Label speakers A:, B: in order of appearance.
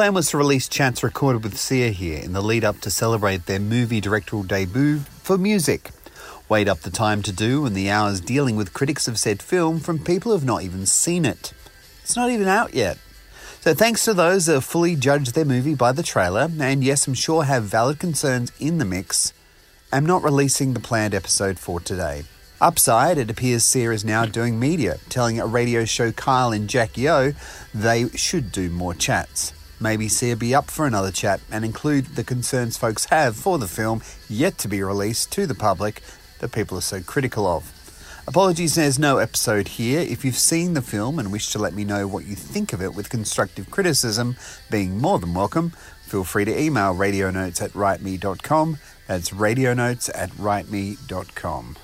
A: Plan was to release chats recorded with Sia here in the lead up to celebrate their movie directorial debut for music. Weighed up the time to do and the hours dealing with critics of said film from people who have not even seen it. It's not even out yet. So thanks to those that have fully judged their movie by the trailer, and yes, I'm sure have valid concerns in the mix, I'm not releasing the planned episode for today. Upside, it appears Sia is now doing media, telling a radio show Kyle and Jackie O they should do more chats. Maybe Sia be up for another chat and include the concerns folks have for the film yet to be released to the public that people are so critical of. Apologies, there's no episode here. If you've seen the film and wish to let me know what you think of it with constructive criticism, being more than welcome, feel free to email radionotes at writeme.com. That's radionotes at writeme.com.